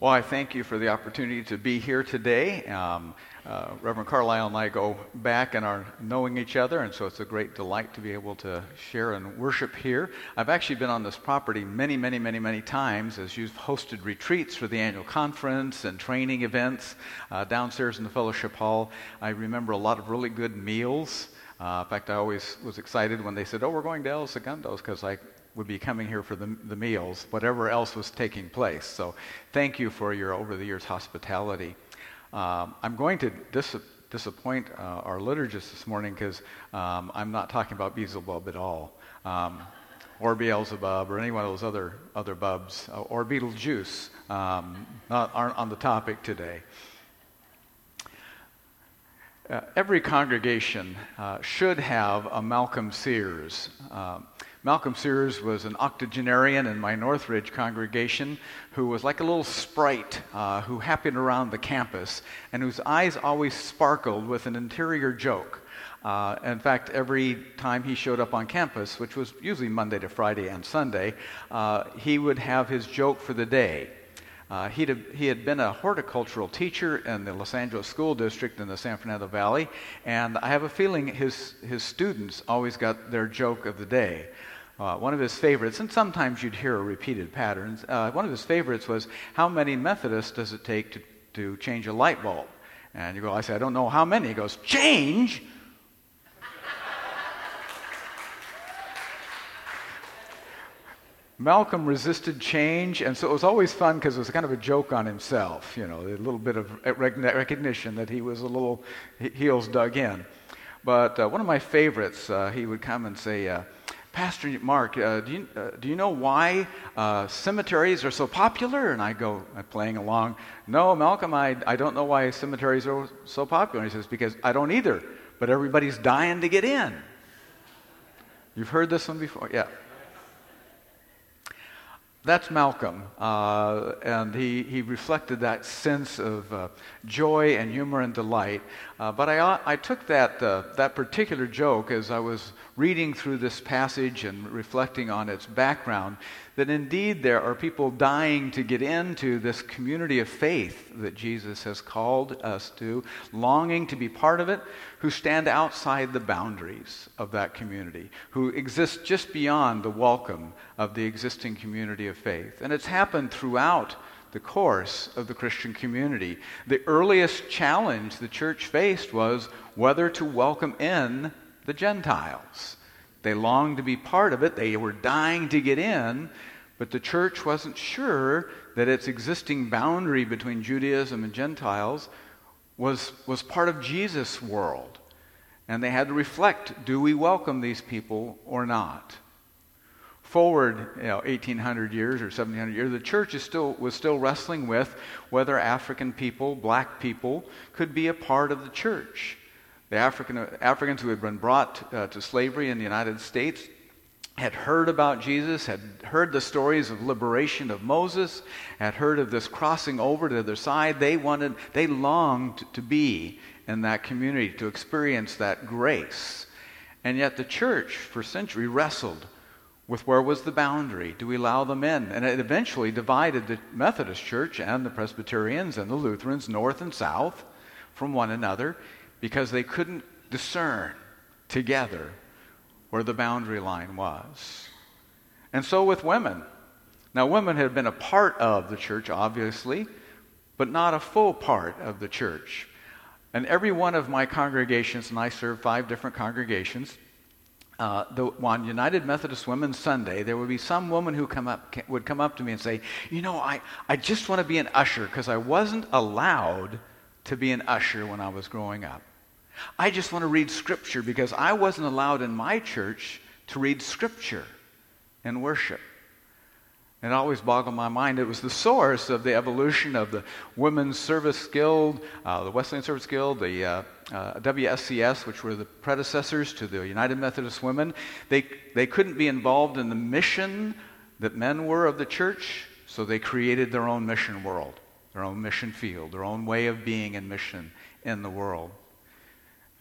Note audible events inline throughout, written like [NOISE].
Well, I thank you for the opportunity to be here today. Um, uh, Reverend Carlisle and I go back and are knowing each other, and so it's a great delight to be able to share and worship here. I've actually been on this property many, many, many, many times as you've hosted retreats for the annual conference and training events uh, downstairs in the fellowship hall. I remember a lot of really good meals. Uh, in fact, I always was excited when they said, "Oh, we're going to El Segundos," because I would be coming here for the, the meals, whatever else was taking place. So thank you for your over the years hospitality. Um, I'm going to dis- disappoint uh, our liturgists this morning because um, I'm not talking about Beelzebub at all, um, or Beelzebub, or any one of those other other bubs, uh, or Beetlejuice. Um, not aren't on the topic today. Uh, every congregation uh, should have a Malcolm Sears. Um, Malcolm Sears was an octogenarian in my Northridge congregation who was like a little sprite uh, who happened around the campus and whose eyes always sparkled with an interior joke. Uh, in fact, every time he showed up on campus, which was usually Monday to Friday and Sunday, uh, he would have his joke for the day. Uh, he had been a horticultural teacher in the Los Angeles School District in the San Fernando Valley, and I have a feeling his, his students always got their joke of the day. Uh, one of his favorites, and sometimes you'd hear a repeated patterns, uh, one of his favorites was, How many Methodists does it take to, to change a light bulb? And you go, I say, I don't know how many. He goes, Change? Malcolm resisted change, and so it was always fun because it was kind of a joke on himself, you know, a little bit of recognition that he was a little heels dug in. But uh, one of my favorites, uh, he would come and say, uh, Pastor Mark, uh, do, you, uh, do you know why uh, cemeteries are so popular? And I go, playing along, no, Malcolm, I, I don't know why cemeteries are so popular. And he says, because I don't either, but everybody's dying to get in. You've heard this one before? Yeah. That's Malcolm, uh, and he, he reflected that sense of uh, joy and humor and delight. Uh, but I, I took that, uh, that particular joke as I was reading through this passage and reflecting on its background that indeed there are people dying to get into this community of faith that Jesus has called us to, longing to be part of it, who stand outside the boundaries of that community, who exist just beyond the welcome of the existing community of faith. And it's happened throughout the course of the Christian community. The earliest challenge the church faced was whether to welcome in the Gentiles. They longed to be part of it, they were dying to get in, but the church wasn't sure that its existing boundary between Judaism and Gentiles was, was part of Jesus' world. And they had to reflect do we welcome these people or not? Forward you know, 1800 years or 1700 years, the church is still, was still wrestling with whether African people, black people, could be a part of the church. The African, Africans who had been brought uh, to slavery in the United States had heard about Jesus, had heard the stories of liberation of Moses, had heard of this crossing over to the other side. They wanted, they longed to be in that community, to experience that grace. And yet the church, for centuries, wrestled with where was the boundary? Do we allow them in? And it eventually divided the Methodist Church and the Presbyterians and the Lutherans, north and south, from one another because they couldn't discern together where the boundary line was. And so with women. Now, women had been a part of the church, obviously, but not a full part of the church. And every one of my congregations, and I serve five different congregations, uh, the, on United Methodist Women's Sunday, there would be some woman who come up, would come up to me and say, You know, I, I just want to be an usher because I wasn't allowed to be an usher when I was growing up. I just want to read Scripture because I wasn't allowed in my church to read Scripture and worship. It always boggled my mind. It was the source of the evolution of the Women's Service Guild, uh, the Wesleyan Service Guild, the uh, uh, WSCS, which were the predecessors to the United Methodist Women. They, they couldn't be involved in the mission that men were of the church, so they created their own mission world, their own mission field, their own way of being in mission in the world.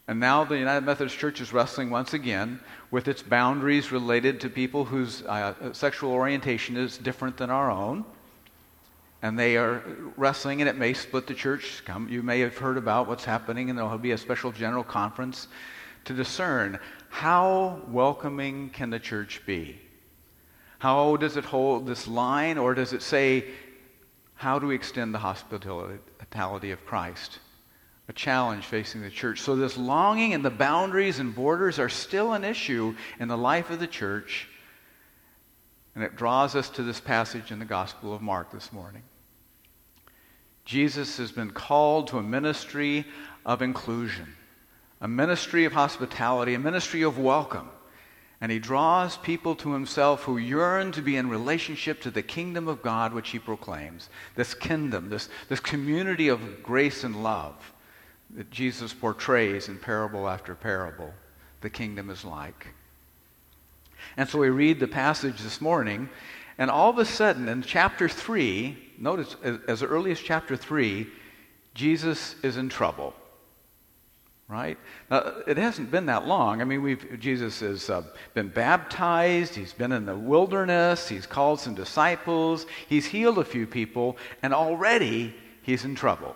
And now the United Methodist Church is wrestling once again with its boundaries related to people whose uh, sexual orientation is different than our own. and they are wrestling, and it may split the church. Come, you may have heard about what's happening, and there will be a special general conference to discern how welcoming can the church be? How does it hold this line, or does it say, how do we extend the hospitality of Christ? A challenge facing the church. So, this longing and the boundaries and borders are still an issue in the life of the church. And it draws us to this passage in the Gospel of Mark this morning. Jesus has been called to a ministry of inclusion, a ministry of hospitality, a ministry of welcome. And he draws people to himself who yearn to be in relationship to the kingdom of God which he proclaims. This kingdom, this, this community of grace and love that Jesus portrays in parable after parable, the kingdom is like. And so we read the passage this morning, and all of a sudden in chapter 3, notice, as, early as chapter 3, Jesus is in trouble. Right? Now, it hasn't been that long. I mean, we've, Jesus has uh, been baptized, he's been in the wilderness, he's called some disciples, he's healed a few people, and already he's in trouble.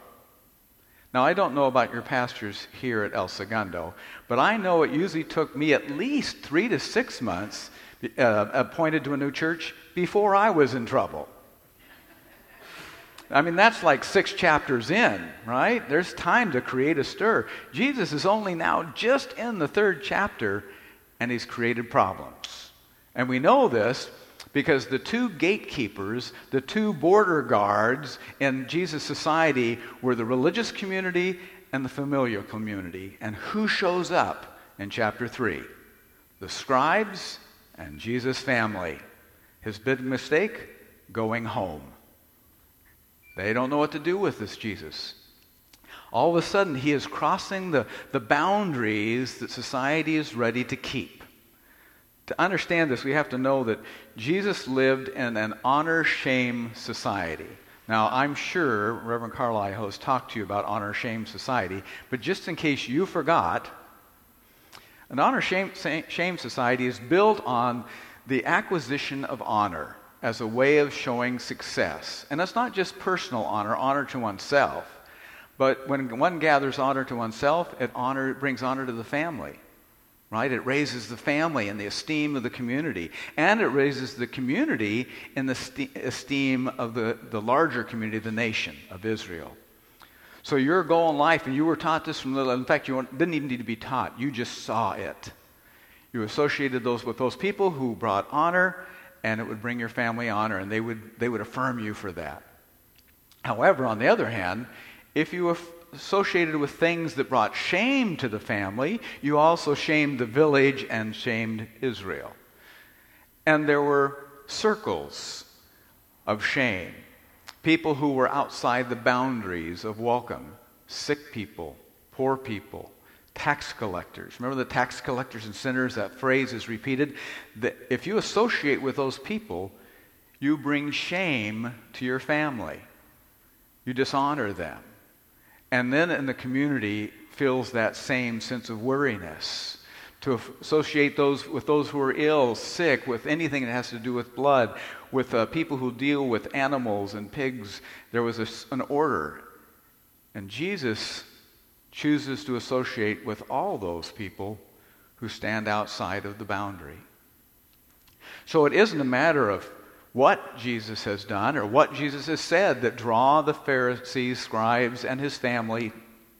Now, I don't know about your pastors here at El Segundo, but I know it usually took me at least three to six months uh, appointed to a new church before I was in trouble. I mean, that's like six chapters in, right? There's time to create a stir. Jesus is only now just in the third chapter, and he's created problems. And we know this because the two gatekeepers, the two border guards in Jesus' society were the religious community and the familial community. And who shows up in chapter 3? The scribes and Jesus' family. His big mistake? Going home. They don't know what to do with this Jesus. All of a sudden, he is crossing the, the boundaries that society is ready to keep. To understand this, we have to know that Jesus lived in an honor shame society. Now, I'm sure Reverend Carlisle has talked to you about honor shame society, but just in case you forgot, an honor shame, society is built on the acquisition of honor as a way of showing success. And that's not just personal honor, honor to oneself, but when one gathers honor to oneself, it, honor, it brings honor to the family. Right? It raises the family and the esteem of the community. And it raises the community in the st- esteem of the, the larger community, the nation of Israel. So your goal in life, and you were taught this from little, in fact, you didn't even need to be taught, you just saw it. You associated those with those people who brought honor and it would bring your family honor, and they would, they would affirm you for that. However, on the other hand, if you associated with things that brought shame to the family, you also shamed the village and shamed Israel. And there were circles of shame. People who were outside the boundaries of welcome sick people, poor people, tax collectors. Remember the tax collectors and sinners? That phrase is repeated. That if you associate with those people, you bring shame to your family. You dishonor them. And then in the community feels that same sense of weariness. To associate those with those who are ill, sick, with anything that has to do with blood, with uh, people who deal with animals and pigs, there was a, an order. And Jesus chooses to associate with all those people who stand outside of the boundary. So it isn't a matter of what Jesus has done or what Jesus has said that draw the Pharisees, scribes, and his family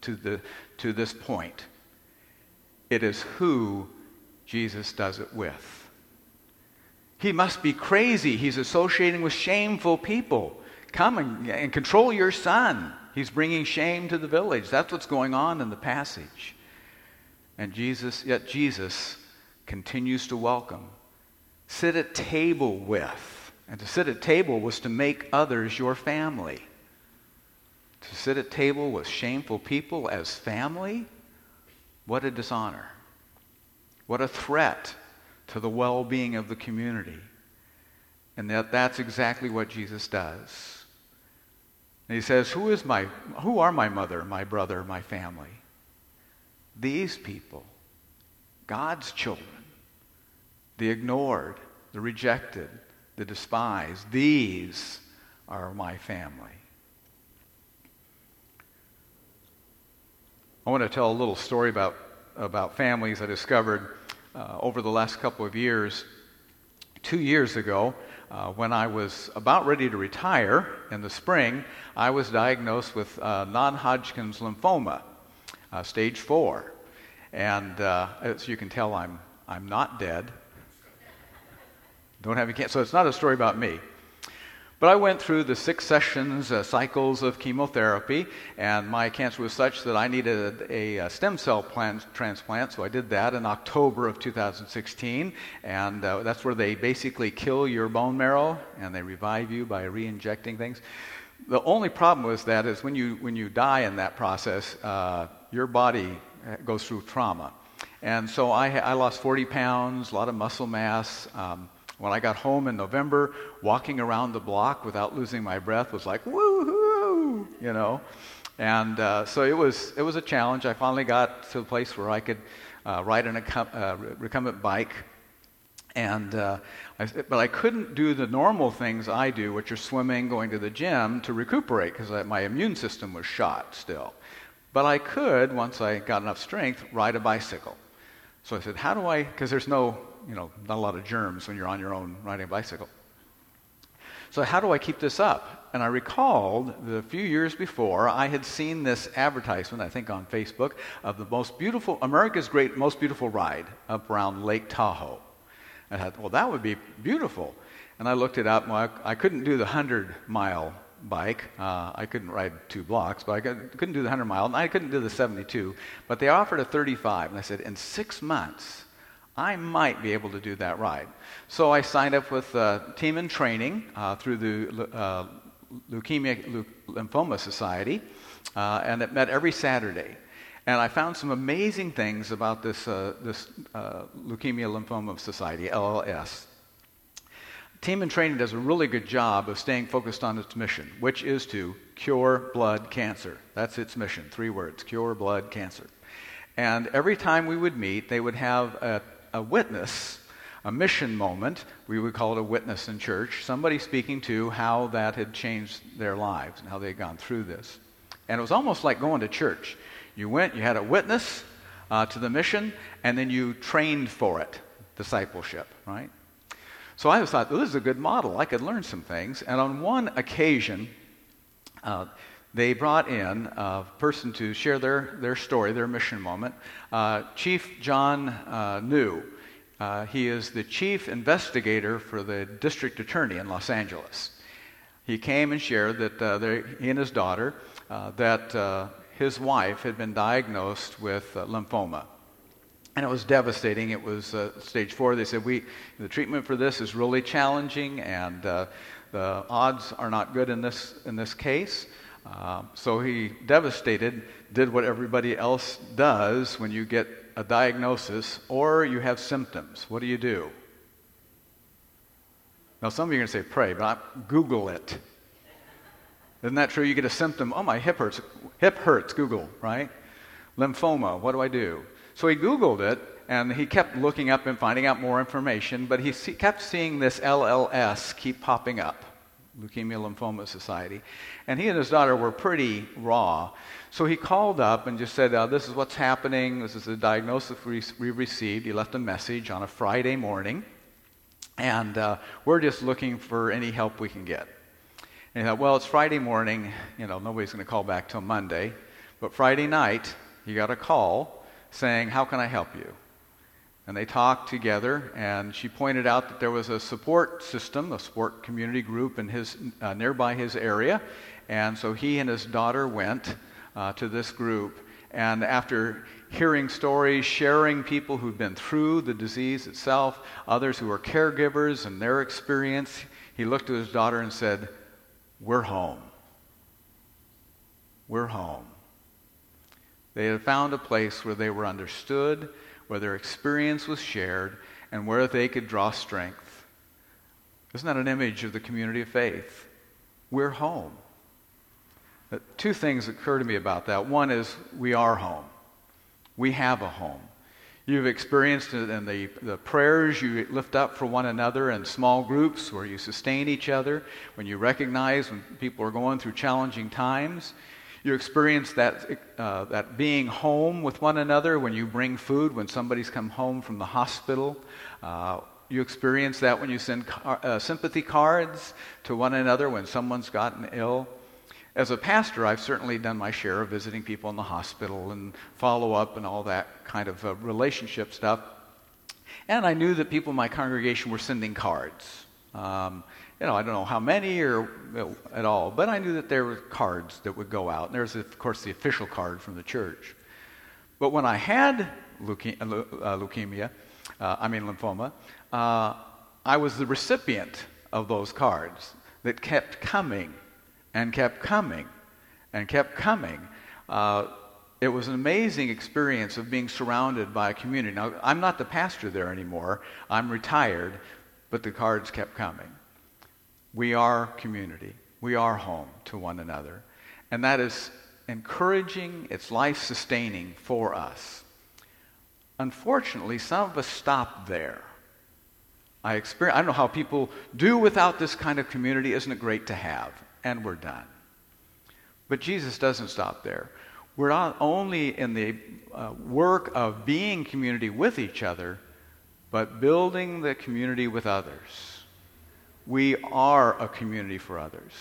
to, the, to this point. It is who Jesus does it with. He must be crazy. He's associating with shameful people. Come and, and control your son. He's bringing shame to the village. That's what's going on in the passage. And Jesus, yet Jesus continues to welcome. Sit at table with. And to sit at table was to make others your family. To sit at table with shameful people as family? What a dishonor. What a threat to the well being of the community. And that, that's exactly what Jesus does. And he says, who, is my, who are my mother, my brother, my family? These people, God's children, the ignored, the rejected, the despised, these are my family. I want to tell a little story about, about families I discovered uh, over the last couple of years. Two years ago, uh, when I was about ready to retire in the spring, I was diagnosed with uh, non Hodgkin's lymphoma, uh, stage four. And uh, as you can tell, I'm, I'm not dead. Don't have any cancer. So it's not a story about me. But I went through the six sessions, uh, cycles of chemotherapy, and my cancer was such that I needed a, a stem cell plant, transplant, so I did that in October of 2016. And uh, that's where they basically kill your bone marrow and they revive you by re injecting things. The only problem with that is when you, when you die in that process, uh, your body uh, goes through trauma. And so I, I lost 40 pounds, a lot of muscle mass. Um, when I got home in November, walking around the block without losing my breath was like, woohoo, you know. And uh, so it was, it was a challenge. I finally got to a place where I could uh, ride an uh, recumbent bike. And, uh, I, but I couldn't do the normal things I do, which are swimming, going to the gym, to recuperate because my immune system was shot still. But I could, once I got enough strength, ride a bicycle. So I said, how do I, because there's no you know, not a lot of germs when you're on your own riding a bicycle. So, how do I keep this up? And I recalled that a few years before, I had seen this advertisement, I think on Facebook, of the most beautiful, America's great, most beautiful ride up around Lake Tahoe. I thought, well, that would be beautiful. And I looked it up. Well, I, I couldn't do the 100 mile bike. Uh, I couldn't ride two blocks, but I could, couldn't do the 100 mile, and I couldn't do the 72. But they offered a 35, and I said, in six months, I might be able to do that ride. So I signed up with uh, Team in Training uh, through the uh, Leukemia Lymphoma Society, uh, and it met every Saturday. And I found some amazing things about this, uh, this uh, Leukemia Lymphoma Society, LLS. Team in Training does a really good job of staying focused on its mission, which is to cure blood cancer. That's its mission, three words cure blood cancer. And every time we would meet, they would have a a witness, a mission moment. We would call it a witness in church. Somebody speaking to how that had changed their lives and how they had gone through this. And it was almost like going to church. You went, you had a witness uh, to the mission, and then you trained for it, discipleship, right? So I thought, well, this is a good model. I could learn some things. And on one occasion, uh, they brought in a person to share their, their story, their mission moment. Uh, chief John uh, New. Uh, he is the chief investigator for the district attorney in Los Angeles. He came and shared that uh, he and his daughter, uh, that uh, his wife had been diagnosed with lymphoma. And it was devastating. It was stage four. They said, we, the treatment for this is really challenging, and the odds are not good in this, in this case. Um, so he, devastated, did what everybody else does when you get a diagnosis or you have symptoms. What do you do? Now, some of you are going to say, pray, but I, Google it. Isn't that true? You get a symptom, oh, my hip hurts. Hip hurts, Google, right? Lymphoma, what do I do? So he Googled it, and he kept looking up and finding out more information, but he see, kept seeing this LLS keep popping up. Leukemia Lymphoma Society. And he and his daughter were pretty raw. So he called up and just said, uh, This is what's happening. This is the diagnosis we received. He left a message on a Friday morning. And uh, we're just looking for any help we can get. And he thought, Well, it's Friday morning. You know, nobody's going to call back till Monday. But Friday night, he got a call saying, How can I help you? And they talked together, and she pointed out that there was a support system, a support community group in his, uh, nearby his area. And so he and his daughter went uh, to this group. And after hearing stories, sharing people who'd been through the disease itself, others who were caregivers and their experience, he looked at his daughter and said, We're home. We're home. They had found a place where they were understood where their experience was shared, and where they could draw strength. Isn't that an image of the community of faith? We're home. Uh, two things occur to me about that. One is we are home. We have a home. You've experienced it in the, the prayers you lift up for one another in small groups where you sustain each other, when you recognize when people are going through challenging times. You experience that, uh, that being home with one another when you bring food, when somebody's come home from the hospital. Uh, you experience that when you send car- uh, sympathy cards to one another when someone's gotten ill. As a pastor, I've certainly done my share of visiting people in the hospital and follow up and all that kind of uh, relationship stuff. And I knew that people in my congregation were sending cards. Um, you know, I don't know how many or at all, but I knew that there were cards that would go out. And there's, of course, the official card from the church. But when I had leuke- uh, leukemia, uh, I mean lymphoma, uh, I was the recipient of those cards that kept coming and kept coming and kept coming. Uh, it was an amazing experience of being surrounded by a community. Now, I'm not the pastor there anymore, I'm retired, but the cards kept coming. We are community, we are home to one another. And that is encouraging, it's life sustaining for us. Unfortunately, some of us stop there. I, experience, I don't know how people do without this kind of community. Isn't it great to have? and we're done. But Jesus doesn't stop there. We're not only in the uh, work of being community with each other, but building the community with others. We are a community for others.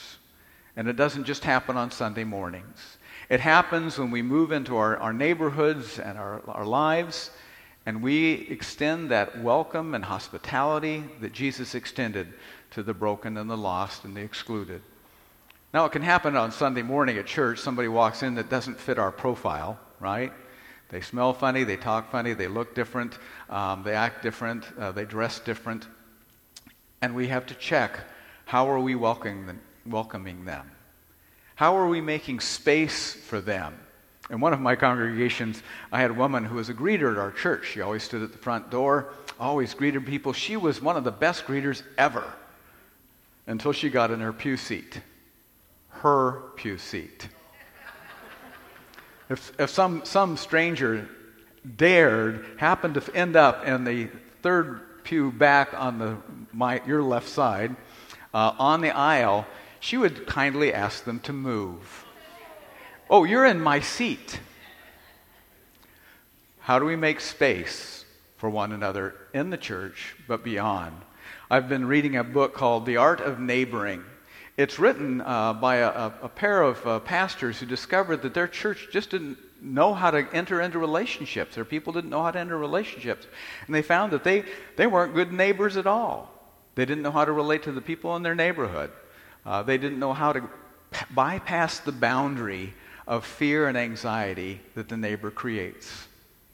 And it doesn't just happen on Sunday mornings. It happens when we move into our, our neighborhoods and our, our lives, and we extend that welcome and hospitality that Jesus extended to the broken and the lost and the excluded. Now, it can happen on Sunday morning at church. Somebody walks in that doesn't fit our profile, right? They smell funny, they talk funny, they look different, um, they act different, uh, they dress different. And we have to check how are we welcoming them? How are we making space for them? In one of my congregations, I had a woman who was a greeter at our church. She always stood at the front door, always greeted people. She was one of the best greeters ever until she got in her pew seat her pew seat. If, if some, some stranger dared happen to end up in the third pew back on the, my, your left side, uh, on the aisle, she would kindly ask them to move. Oh, you're in my seat. How do we make space for one another in the church, but beyond? I've been reading a book called The Art of Neighboring it's written uh, by a, a, pair of uh, pastors who discovered that their church just didn't know how to enter into relationships. Their people didn't know how to enter relationships. And they found that they, they weren't good neighbors at all. They didn't know how to relate to the people in their neighborhood. Uh, they didn't know how to p- bypass the boundary of fear and anxiety that the neighbor creates.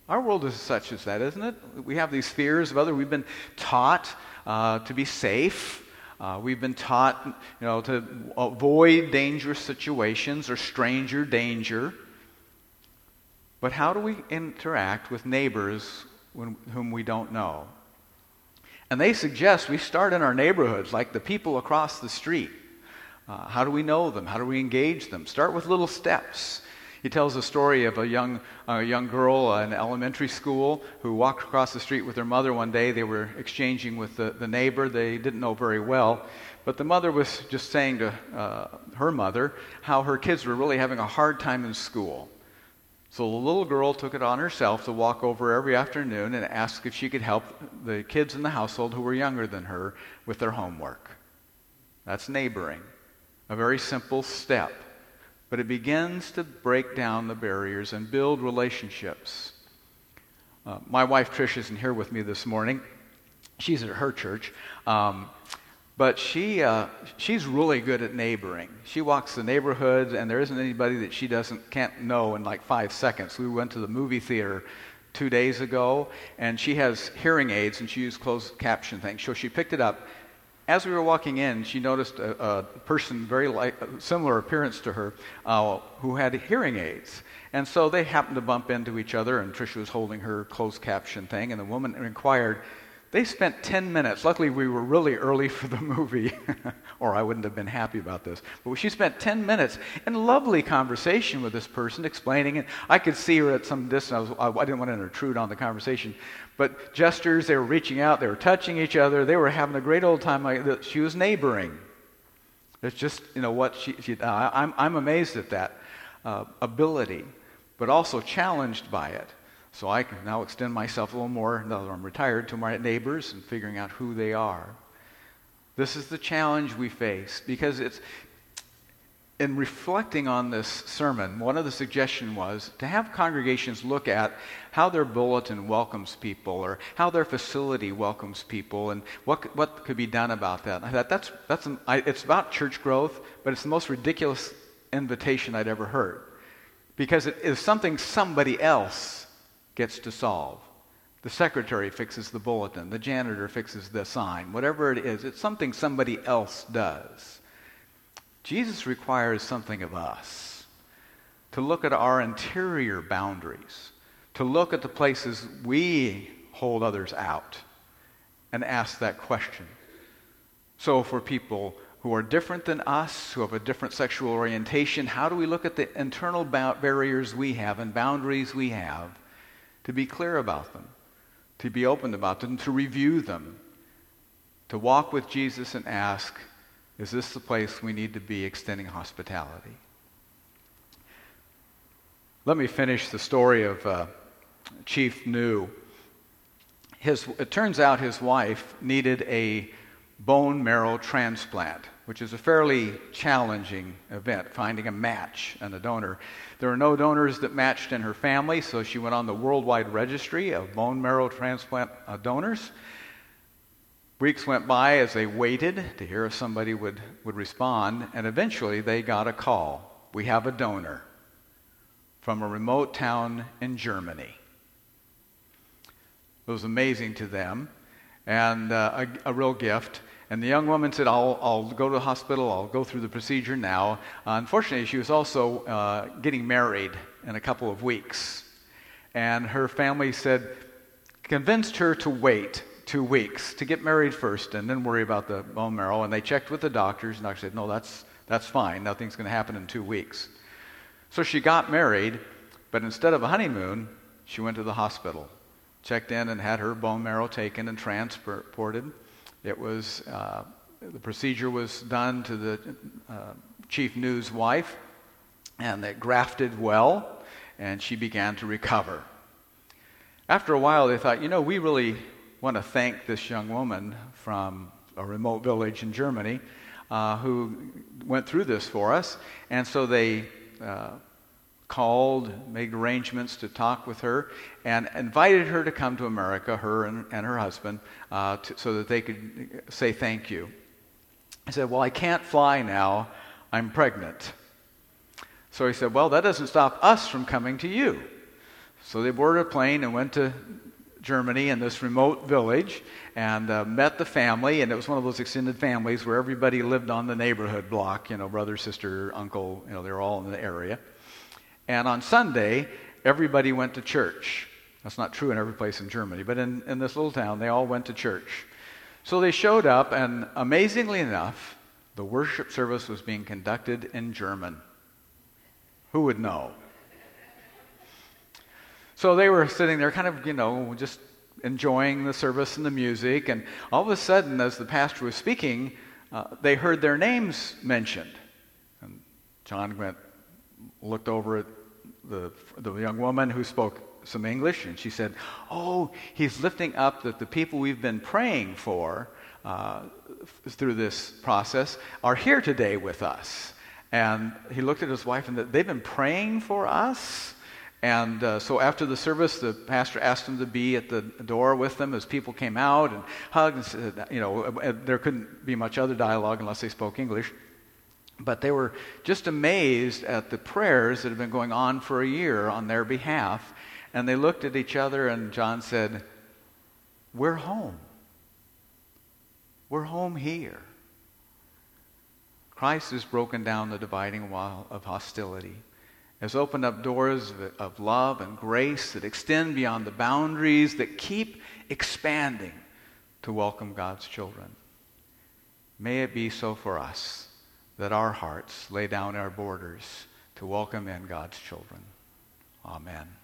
Our world is such as that, isn't it? We have these fears of other. We've been taught uh, to be safe. Uh, we've been taught, you know, to avoid dangerous situations or stranger danger. But how do we interact with neighbors when, whom we don't know? And they suggest we start in our neighborhoods, like the people across the street. Uh, how do we know them? How do we engage them? Start with little steps. He tells a story of a young, a young girl in elementary school who walked across the street with her mother one day. They were exchanging with the, the neighbor they didn't know very well. But the mother was just saying to uh, her mother how her kids were really having a hard time in school. So the little girl took it on herself to walk over every afternoon and ask if she could help the kids in the household who were younger than her with their homework. That's neighboring, a very simple step but it begins to break down the barriers and build relationships. Uh, my wife Trish isn't here with me this morning. She's at her church. Um, but she, uh, she's really good at neighboring. She walks the neighborhood, and there isn't anybody that she doesn't can't know in like five seconds. We went to the movie theater two days ago, and she has hearing aids, and she used closed caption things. So she picked it up, as we were walking in, she noticed a, a person very like, similar appearance to her uh, who had hearing aids. And so they happened to bump into each other, and Tricia was holding her closed caption thing, and the woman inquired, They spent 10 minutes. Luckily, we were really early for the movie, [LAUGHS] or I wouldn't have been happy about this. But she spent 10 minutes in lovely conversation with this person, explaining it. I could see her at some distance. I, was, I didn't want to intrude on the conversation. But gestures, they were reaching out, they were touching each other, they were having a great old time. She was neighboring. It's just, you know, what she, she I'm, I'm amazed at that uh, ability, but also challenged by it. So I can now extend myself a little more, now that I'm retired, to my neighbors and figuring out who they are. This is the challenge we face because it's, in reflecting on this sermon, one of the suggestions was to have congregations look at how their bulletin welcomes people or how their facility welcomes people and what, what could be done about that. I thought that's, that's an, I, it's about church growth, but it's the most ridiculous invitation I'd ever heard because it is something somebody else gets to solve. The secretary fixes the bulletin, the janitor fixes the sign, whatever it is, it's something somebody else does. Jesus requires something of us to look at our interior boundaries, to look at the places we hold others out, and ask that question. So, for people who are different than us, who have a different sexual orientation, how do we look at the internal barriers we have and boundaries we have to be clear about them, to be open about them, to review them, to walk with Jesus and ask, is this the place we need to be extending hospitality? Let me finish the story of uh, Chief New. His, it turns out his wife needed a bone marrow transplant, which is a fairly challenging event, finding a match and a donor. There were no donors that matched in her family, so she went on the worldwide registry of bone marrow transplant uh, donors. Weeks went by as they waited to hear if somebody would, would respond, and eventually they got a call. We have a donor from a remote town in Germany. It was amazing to them and uh, a, a, real gift. And the young woman said, I'll, I'll, go to the hospital, I'll go through the procedure now. Uh, unfortunately, she was also uh, getting married in a couple of weeks. And her family said, convinced her to wait two weeks to get married first and then worry about the bone marrow. And they checked with the doctors, and the doctor said, no, that's, that's fine. Nothing's going to happen in two weeks. So she got married, but instead of a honeymoon, she went to the hospital, checked in, and had her bone marrow taken and transported. It was, uh, the procedure was done to the uh, chief New's wife, and it grafted well, and she began to recover. After a while, they thought, you know, we really want to thank this young woman from a remote village in Germany uh, who went through this for us. And so they uh, called, made arrangements to talk with her, and invited her to come to America, her and, and her husband, uh, to, so that they could say thank you. I said, Well, I can't fly now. I'm pregnant. So he said, Well, that doesn't stop us from coming to you. So they boarded a plane and went to Germany in this remote village and uh, met the family. And it was one of those extended families where everybody lived on the neighborhood block, you know, brother, sister, uncle, you know, they were all in the area. And on Sunday, everybody went to church. That's not true in every place in Germany, but in, in this little town, they all went to church. So they showed up, and amazingly enough, the worship service was being conducted in German. Who would know? So they were sitting there, kind of, you know, just enjoying the service and the music. And all of a sudden, as the pastor was speaking, uh, they heard their names mentioned. And John went, looked over at the, the young woman who spoke some English, and she said, Oh, he's lifting up that the people we've been praying for uh, through this process are here today with us. And he looked at his wife and They've been praying for us? And uh, so after the service, the pastor asked him to be at the door with them as people came out and hugged and said, you know, there couldn't be much other dialogue unless they spoke English. But they were just amazed at the prayers that had been going on for a year on their behalf. And they looked at each other, and John said, We're home. We're home here. Christ has broken down the dividing wall of hostility has opened up doors of love and grace that extend beyond the boundaries, that keep expanding to welcome God's children. May it be so for us that our hearts lay down our borders to welcome in God's children. Amen.